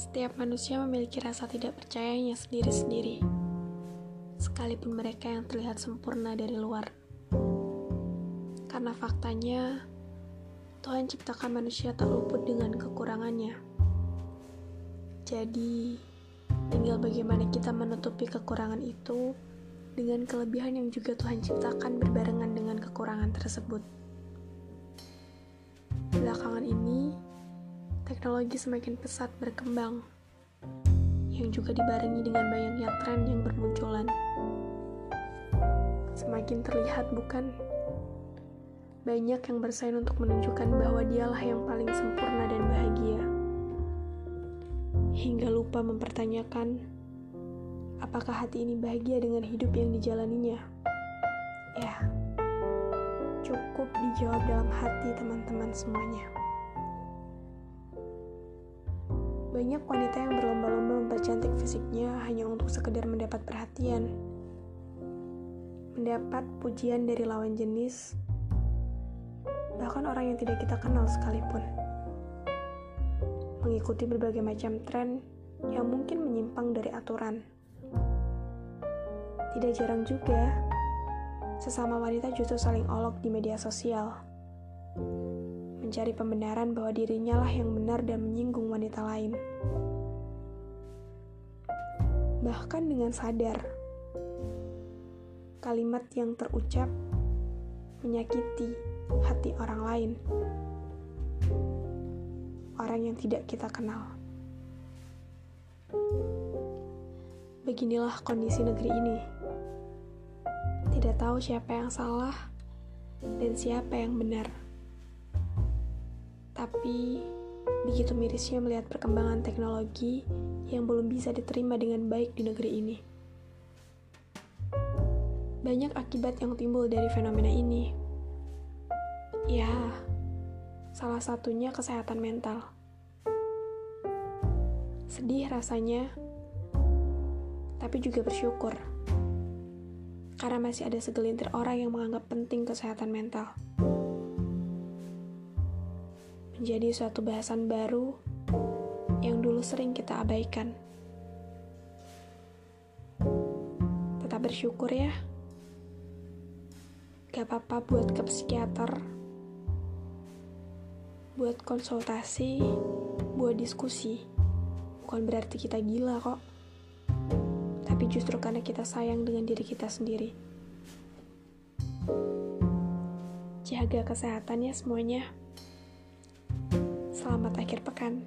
Setiap manusia memiliki rasa tidak percayanya sendiri-sendiri, sekalipun mereka yang terlihat sempurna dari luar. Karena faktanya, Tuhan ciptakan manusia tak luput dengan kekurangannya. Jadi, tinggal bagaimana kita menutupi kekurangan itu dengan kelebihan yang juga Tuhan ciptakan berbarengan dengan kekurangan tersebut. Belakangan ini, teknologi semakin pesat berkembang, yang juga dibarengi dengan banyaknya tren yang bermunculan. Semakin terlihat, bukan? Banyak yang bersaing untuk menunjukkan bahwa dialah yang paling sempurna dan bahagia. Hingga lupa mempertanyakan, apakah hati ini bahagia dengan hidup yang dijalaninya? Ya, cukup dijawab dalam hati teman-teman semuanya. Banyak wanita yang berlomba-lomba mempercantik fisiknya hanya untuk sekedar mendapat perhatian. Mendapat pujian dari lawan jenis, bahkan orang yang tidak kita kenal sekalipun. Mengikuti berbagai macam tren yang mungkin menyimpang dari aturan. Tidak jarang juga, sesama wanita justru saling olok di media sosial mencari pembenaran bahwa dirinya lah yang benar dan menyinggung wanita lain. Bahkan dengan sadar, kalimat yang terucap menyakiti hati orang lain, orang yang tidak kita kenal. Beginilah kondisi negeri ini. Tidak tahu siapa yang salah dan siapa yang benar. Tapi, begitu mirisnya melihat perkembangan teknologi yang belum bisa diterima dengan baik di negeri ini. Banyak akibat yang timbul dari fenomena ini. Ya, salah satunya kesehatan mental. Sedih rasanya, tapi juga bersyukur. Karena masih ada segelintir orang yang menganggap penting kesehatan mental menjadi suatu bahasan baru yang dulu sering kita abaikan. Tetap bersyukur ya. Gak apa-apa buat ke psikiater, buat konsultasi, buat diskusi. Bukan berarti kita gila kok. Tapi justru karena kita sayang dengan diri kita sendiri. Jaga kesehatan ya semuanya. Selamat akhir pekan.